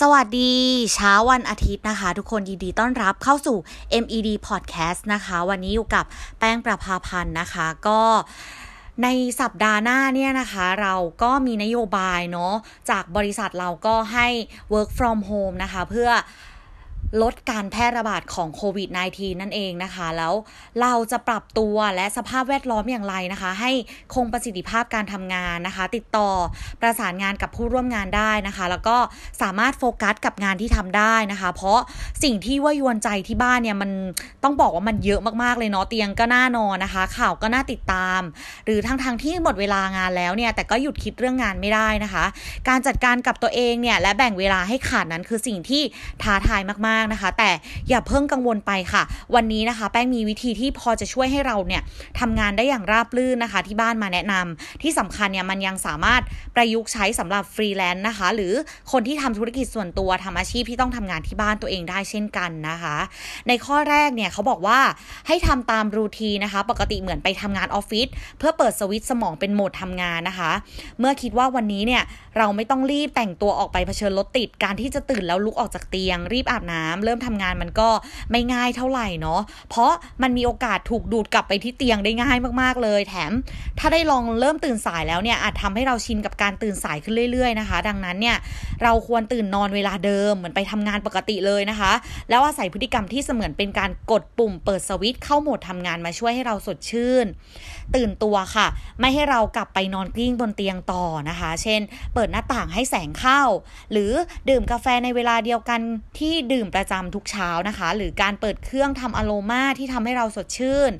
สวัสดีเช้าวันอาทิตย์นะคะ ทุกคนยินดีต้อนรับเข้าสู่ MED Podcast นะคะ วันนี้อยู่กับแป้งประภาพันธ์นะคะ ก็ในสัปดาห์หน้าเนี่ยนะคะ เราก็มีนโยบายเนาะจากบริษัทเราก็ให้ work from home นะคะ เพื่อ ลดการแพร่ระบาดของโควิด -19 นั่นเองนะคะ แล้วเราจะปรับตัวและสภาพแวดล้อมอย่างไรนะคะ ให้คงประสิทธิภาพการทำงานนะคะ ติดต่อประสานงานกับผู้ร่วมงานได้นะคะ แล้วก็สามารถโฟกัสกับงานที่ทำได้นะคะ เพราะสิ่งที่ว่ายวนใจที่บ้านเนี่ยมันต้องบอกว่ามันเยอะมากๆเลยเนาะเตียงก็น่านอนนะคะ ข่าวก็น่าติดตาม หรือทั้งทงที่หมดเวลางานแล้วเนี่ยแต่ก็หยุดคิดเรื่องงานไม่ได้นะคะ การจัดการกับตัวเองเนี่ยและแบ่งเวลาให้ขาดนั้นคือสิ่งที่ท้าทายมากๆนะคะ แต่อย่าเพิ่งกังวลไปค่ะ วันนี้นะคะ แป้งมีวิธีที่พอจะช่วยให้เราเนี่ยทำงานได้อย่างราบรื่นนะคะ ที่บ้านมาแนะนำที่สำคัญเนี่ยมันยังสามารถประยุกต์ใช้สำหรับฟรีแลนซ์นะคะ หรือคนที่ทำธุรกิจส่วนตัวทำอาชีพที่ต้องทำงานที่บ้านตัวเองได้เช่นกันนะคะ ในข้อแรกเนี่ยเขาบอกว่าให้ทำตาม routine นะคะ ปกติเหมือนไปทำงานออฟฟิศเพื่อเปิดสวิตช์สมองเป็นโหมดทำงานนะคะ เมื่อคิดว่าวันนี้เนี่ยเราไม่ต้องรีบแต่งตัวออกไปเผชิญรถติดการที่จะตื่นแล้วลุกออกจากเตียง รีบอาบน้ำเริ่มทำงานมันก็ไม่ง่ายเท่าไหร่เนาะเพราะมันมีโอกาสถูกดูดกลับไปที่เตียงได้ง่ายมากๆเลย แถม ถ้าได้ลองเริ่มตื่นสายแล้วเนี่ยอาจทำให้เราชินกับการตื่นสายขึ้นเรื่อยๆนะคะ ดังนั้นเนี่ยเราควรตื่นนอนเวลาเดิมเหมือนไปทำงานปกติเลยนะคะ แล้วอาศัยพฤติกรรมที่เสมือนเป็นการกดปุ่มเปิดสวิตช์เข้าโหมดทำงานมาช่วยให้เราสดชื่น ตื่นตัวค่ะ ไม่ให้เรากลับไปนอนกลิ้งบนเตียงต่อนะคะ เช่น เปิดหน้าต่างให้แสงเข้า หรือดื่มกาแฟในเวลาเดียวกันที่ดื่มประจำทุกเช้านะคะ หรือการเปิดเครื่องทำอโลมาที่ทำให้เราสดชื่น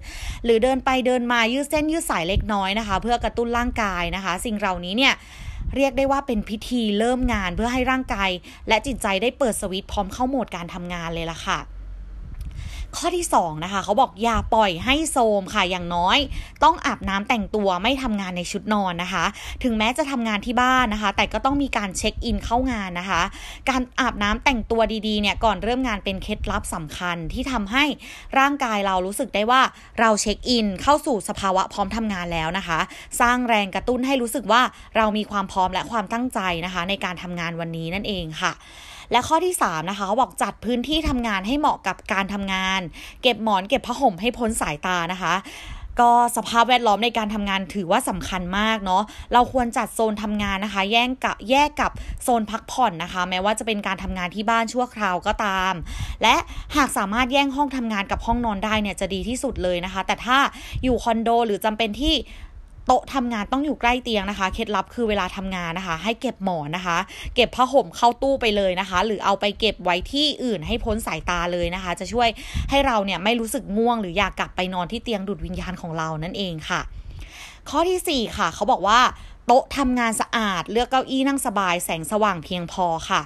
หรือเดินไปเดินมายืดเส้นยืดสายเล็กน้อยนะคะ เพื่อกระตุ้นร่างกายนะคะ สิ่งเหล่านี้เนี่ยเรียกได้ว่าเป็นพิธีเริ่มงานเพื่อให้ร่างกายและจิตใจได้เปิดสวิตช์พร้อมเข้าโหมดการทำงานเลยล่ะค่ะ ข้อที่2นะคะเขาบอกอย่าปล่อยให้โซมค่ะอย่างน้อย ต้องอาบน้ำแต่งตัวไม่ทำงานในชุดนอนนะคะ ถึงแม้จะทำงานที่บ้านนะคะ แต่ก็ต้องมีการเช็คอินเข้างานนะคะ การอาบน้ำแต่งตัวดีๆเนี่ยก่อนเริ่มงานเป็นเคล็ดลับสำคัญที่ทำให้ร่างกายเรารู้สึกได้ว่าเราเช็คอินเข้าสู่สภาวะพร้อมทำงานแล้วนะคะ สร้างแรงกระตุ้นให้รู้สึกว่าเรามีความพร้อมและความตั้งใจนะคะ ในการทำงานวันนี้นั่นเองค่ะ และข้อที่ 3 นะคะเขาบอกจัดพื้นที่ทำงานให้เหมาะกับการทำงาน เก็บหมอนเก็บผ้าห่มให้พ้นสายตานะคะก็สภาพแวดล้อมในการทำงานถือว่าสำคัญมากเนาะ เราควรจัดโซนทำงานนะคะ แยกกับแยกกับโซนพักผ่อนนะคะ แม้ว่าจะเป็นการทำงานที่บ้านชั่วคราวก็ตาม และหากสามารถแย่งห้องทำงานกับห้องนอนได้เนี่ยจะดีที่สุดเลยนะคะ แต่ถ้าอยู่คอนโดหรือจำเป็นที่ โต๊ะทำงานต้องอยู่ใกล้เตียงนะคะ เคล็ดลับคือเวลาทำงานนะคะ ให้เก็บหมอนนะคะ เก็บผ้าห่มเข้าตู้ไปเลยนะคะ หรือเอาไปเก็บไว้ที่อื่นให้พ้นสายตาเลยนะคะ จะช่วยให้เราเนี่ยไม่รู้สึกง่วง หรืออยากกลับไปนอนที่เตียงดูดวิญญาณของเรานั่นเองค่ะ ข้อที่ 4 ค่ะ เขาบอกว่า โต๊ะทำงานสะอาด เลือกเก้าอี้นั่งสบาย แสงสว่างเพียงพอค่ะ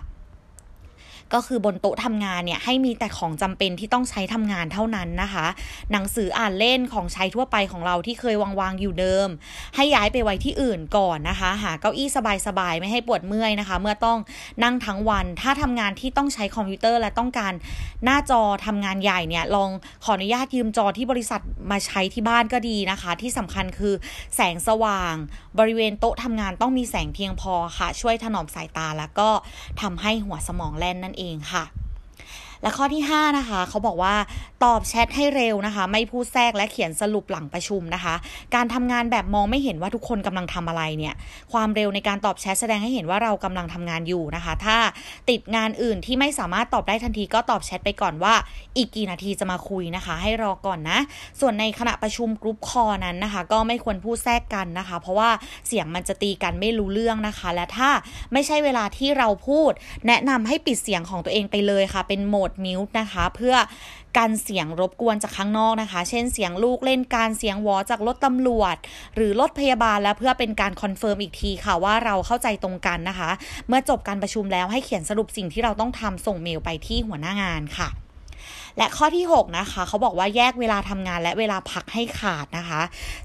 ก็คือบนโต๊ะทำงานเนี่ยให้มีแต่ของจำเป็นที่ต้องใช้ทำงานเท่านั้นนะคะ หนังสืออ่านเล่นของใช้ทั่วไปของเราที่เคยวางวางอยู่เดิม ให้ย้ายไปไว้ที่อื่นก่อนนะคะ หาเก้าอี้สบายๆไม่ให้ปวดเมื่อยนะคะ เมื่อต้องนั่งทั้งวัน ถ้าทำงานที่ต้องใช้คอมพิวเตอร์และต้องการหน้าจอทำงานใหญ่เนี่ยลองขออนุญาตยืมจอที่บริษัทมาใช้ที่บ้านก็ดีนะคะ ที่สำคัญคือแสงสว่าง บริเวณโต๊ะทำงานต้องมีแสงเพียงพอค่ะ ช่วยถนอมสายตาแล้วก็ทำให้หัวสมองแล่นนั่นเองเองค่ะ และข้อที่ 5 นะคะ เขาบอกว่าตอบแชทให้เร็วนะคะ ไม่พูดแทรกและเขียนสรุปหลังประชุมนะคะ การทำงานแบบมองไม่เห็นว่าทุกคนกำลังทำอะไรเนี่ย ความเร็วในการตอบแชทแสดงให้เห็นว่าเรากำลังทำงานอยู่นะคะ ถ้าติดงานอื่นที่ไม่สามารถตอบได้ทันทีก็ตอบแชทไปก่อนว่า อีกกี่นาทีจะมาคุยนะคะ ให้รอก่อนนะ ส่วนในขณะประชุมกรุ๊ปคอนั้นนะคะ ก็ไม่ควรพูดแทรกกันนะคะ เพราะว่าเสียงมันจะตีกันไม่รู้เรื่องนะคะ และถ้าไม่ใช่เวลาที่เราพูด แนะนำให้ปิดเสียงของตัวเองไปเลยค่ะ เป็นโหมดมิวต์นะคะ เพื่อกันเสียงรบกวนจากข้างนอกนะคะ เช่นเสียงลูกเล่นการเสียงวอจากรถตำรวจ หรือรถพยาบาลและเพื่อเป็นการ confirm อีกทีค่ะว่าเราเข้าใจตรงกันนะคะ เมื่อจบการประชุมแล้วให้เขียนสรุปสิ่งที่เราต้องทำส่งเมลไปที่หัวหน้างานค่ะ และข้อที่ 6 นะคะ เขาบอกว่าแยกเวลาทำงานและเวลาพักให้ขาดนะคะ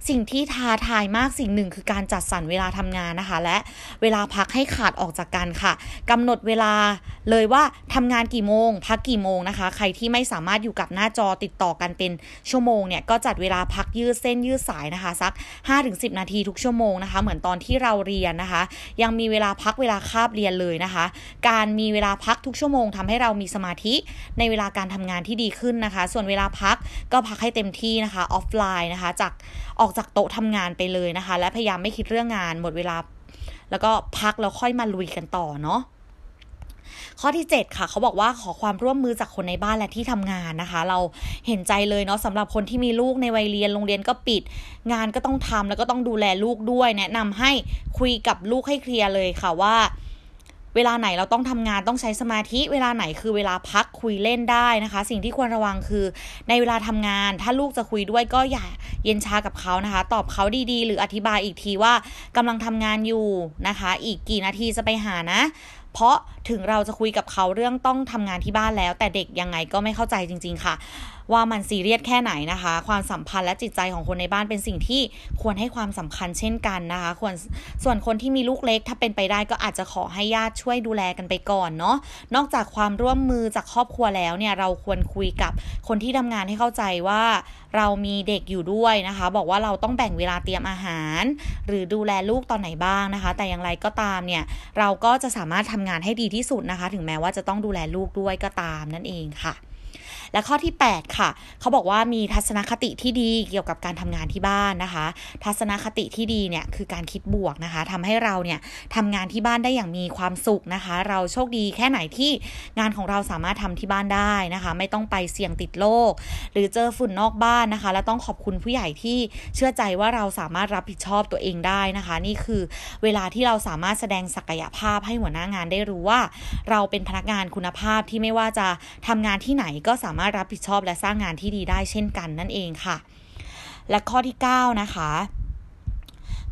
สิ่งที่ท้าทายมากสิ่งหนึ่งคือการจัดสรรเวลาทำงานนะคะ และเวลาพักให้ขาดออกจากกันค่ะกำหนดเวลาเลยว่าทำงานกี่โมง พักกี่โมงนะคะ ใครที่ไม่สามารถอยู่กับหน้าจอติดต่อกันเป็นชั่วโมงเนี่ยก็จัดเวลาพักยืดเส้นยืดสายนะคะ สัก 5-10 นาทีทุกชั่วโมงนะคะ เหมือนตอนที่เราเรียนนะคะ ยังมีเวลาพักเวลาคาบเรียนเลยนะคะ การมีเวลาพักทุกชั่วโมงทำให้เรามีสมาธิในเวลาการทำงานที่ดีขึ้นนะคะ ส่วนเวลาพักก็พักให้เต็มที่นะคะออฟไลน์นะคะ จากออกจากโต๊ะทำงานไปเลยนะคะ และพยายามไม่คิดเรื่องงานหมดเวลา แล้วก็พักแล้วค่อยมาลุยกันต่อเนาะข้อที่ 7 ค่ะ เขาบอกว่าขอความร่วมมือจากคนในบ้านและที่ทำงานนะคะ เราเห็นใจเลยเนาะสำหรับคนที่มีลูกในวัยเรียนโรงเรียนก็ปิด งานก็ต้องทำแล้วก็ต้องดูแลลูกด้วย แนะนำให้คุยกับลูกให้เคลียร์เลยค่ะว่า เวลาไหนเราต้องทำงานต้องใช้สมาธิ เวลาไหนคือเวลาพักคุยเล่นได้นะคะ สิ่งที่ควรระวังคือในเวลาทำงาน ถ้าลูกจะคุยด้วยก็อย่าเย็นชากับเขานะคะ ตอบเขาดีๆ หรืออธิบายอีกทีว่ากำลังทำงานอยู่นะคะ อีกกี่นาทีจะไปหานะ เพราะถึงเราจะคุยกับเขาเรื่องต้องทำงานที่บ้านแล้ว แต่เด็กยังไงก็ไม่เข้าใจจริง ๆ ค่ะ ว่ามันซีเรียสแค่ไหนนะคะ ความสัมพันธ์และจิตใจของคนในบ้านเป็นสิ่งที่ควรให้ความสำคัญเช่นกันนะคะควรส่วนคนที่มีลูกเล็ก ถ้าเป็นไปได้ก็อาจจะขอให้ญาติช่วยดูแลกันไปก่อนเนาะนอกจากความร่วมมือจากครอบครัวแล้วเนี่ยเราควรคุยกับคนที่ทำงานให้เข้าใจว่า เรามีเด็กอยู่ด้วยนะคะ บอกว่าเราต้องแบ่งเวลาเตรียมอาหาร หรือดูแลลูกตอนไหนบ้างนะคะ แต่อย่างไรก็ตามเนี่ยเราก็จะสามารถทำงานให้ดีที่สุดนะคะ ถึงแม้ว่าจะต้องดูแลลูกด้วยก็ตามนั่นเองค่ะ และข้อที่ 8 ค่ะ เขาบอกว่ามีทัศนคติที่ดีเกี่ยวกับการทำงานที่บ้านนะคะ ทัศนคติที่ดีเนี่ยคือการคิดบวกนะคะทำให้เราเนี่ยทำงานที่บ้านได้อย่างมีความสุขนะคะ เราโชคดีแค่ไหนที่งานของเราสามารถทำที่บ้านได้นะคะ ไม่ต้องไปเสี่ยงติดโรคหรือเจอฝุ่นนอกบ้านนะคะ และต้องขอบคุณผู้ใหญ่ที่เชื่อใจว่าเราสามารถรับผิดชอบตัวเองได้นะคะ นี่คือเวลาที่เราสามารถแสดงศักยภาพให้หัวหน้างานได้รู้ว่า เราเป็นพนักงานคุณภาพที่ไม่ว่าจะทำงานที่ไหนก็สามารถารถรับผิดชอบและสร้างงานที่ดีได้เช่นกันนั่นเองค่ะ และข้อที่ 9 นะคะ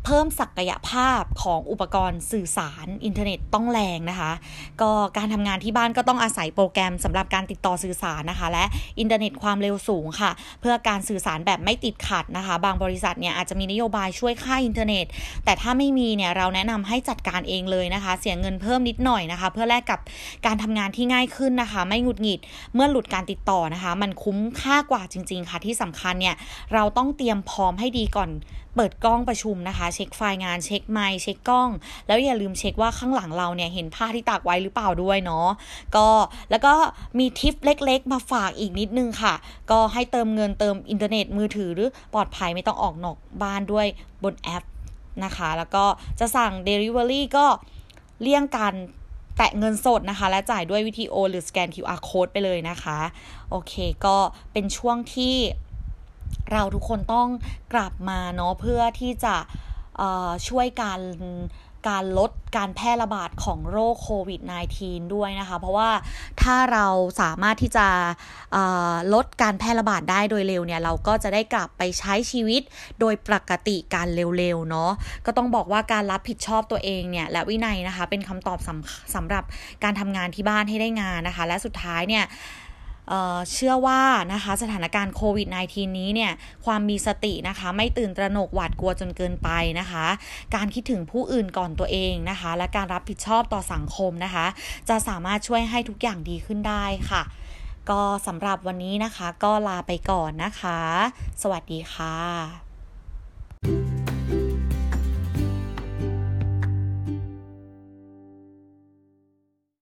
เพิ่มศักยภาพของอุปกรณ์สื่อสารอินเทอร์เน็ตต้องแรงนะคะ ก็การทำงานที่บ้านก็ต้องอาศัยโปรแกรมสำหรับการติดต่อสื่อสารนะคะ และอินเทอร์เน็ตความเร็วสูงค่ะ เพื่อการสื่อสารแบบไม่ติดขัดนะคะ บางบริษัทเนี่ยอาจจะมีนโยบายช่วยค่าอินเทอร์เน็ต แต่ถ้าไม่มีเนี่ยเราแนะนำให้จัดการเองเลยนะคะ เสียเงินเพิ่มนิดหน่อยนะคะ เพื่อแลกกับการทำงานที่ง่ายขึ้นนะคะ ไม่หงุดหงิดเมื่อหลุดการติดต่อนะคะ มันคุ้มค่ากว่าจริง ๆ ค่ะที่สำคัญเนี่ยเราต้องเตรียมพร้อมให้ดีก่อน เปิดกล้องประชุมนะคะ เช็คไฟล์งานเช็คไมค์เช็คกล้อง แล้วอย่าลืมเช็คว่าข้างหลังเราเนี่ยเห็นผ้าที่ตากไว้หรือเปล่าด้วยเนาะก็แล้วก็มีทิปเล็ก ๆ มาฝากอีกนิดนึงค่ะ ก็ให้เติมเงินเติมอินเทอร์เน็ตมือถือหรือปลอดภัยไม่ต้องออกนอกบ้านด้วยบนแอปนะคะ แล้วก็จะสั่ง Delivery ก็เลี่ยงการแตะเงินสดนะคะ และจ่ายด้วยวิธีโอหรือสแกน QR code ไปเลยนะคะ โอเค ก็เป็นช่วงที่ เราทุกคนต้องกลับมาเนาะเพื่อที่จะช่วยการการลดการแพร่ระบาดของโรคโควิด -19 ด้วยนะคะ เพราะว่าถ้าเราสามารถที่จะลดการแพร่ระบาดได้โดยเร็วเนี่ย เราก็จะได้กลับไปใช้ชีวิตโดยปกติการเร็วๆเนาะก็ต้องบอกว่าการรับผิดชอบตัวเองเนี่ย และวินัยนะคะ เป็นคำตอบสำสำหรับการทำงานที่บ้านให้ได้งานนะคะ และสุดท้ายเนี่ย เชื่อว่านะคะสถานการณ์โควิด -19 นี้เนี่ยความมีสตินะคะไม่ตื่นตระหนกหวาดกลัวจนเกินไปนะคะ การคิดถึงผู้อื่นก่อนตัวเองนะคะ และการรับผิดชอบต่อสังคมนะคะ จะสามารถช่วยให้ทุกอย่างดีขึ้นได้ค่ะ ก็สำหรับวันนี้นะคะก็ลาไปก่อนนะคะ สวัสดีค่ะ